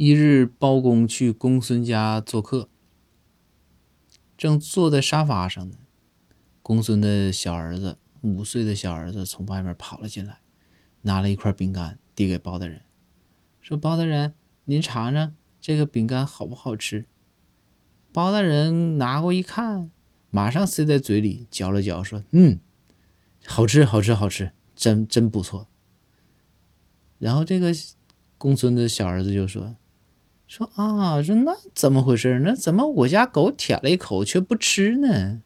一日，包公去公孙家做客，正坐在沙发上呢。公孙的小儿子，五岁的小儿子从外面跑了进来，拿了一块饼干递给包大人，说：“包大人，您尝尝这个饼干好不好吃？”包大人拿过一看，马上塞在嘴里嚼了嚼，说：“嗯，好吃，好吃，好吃，真真不错。”然后这个公孙的小儿子就说。说啊，说那怎么回事？那怎么我家狗舔了一口却不吃呢？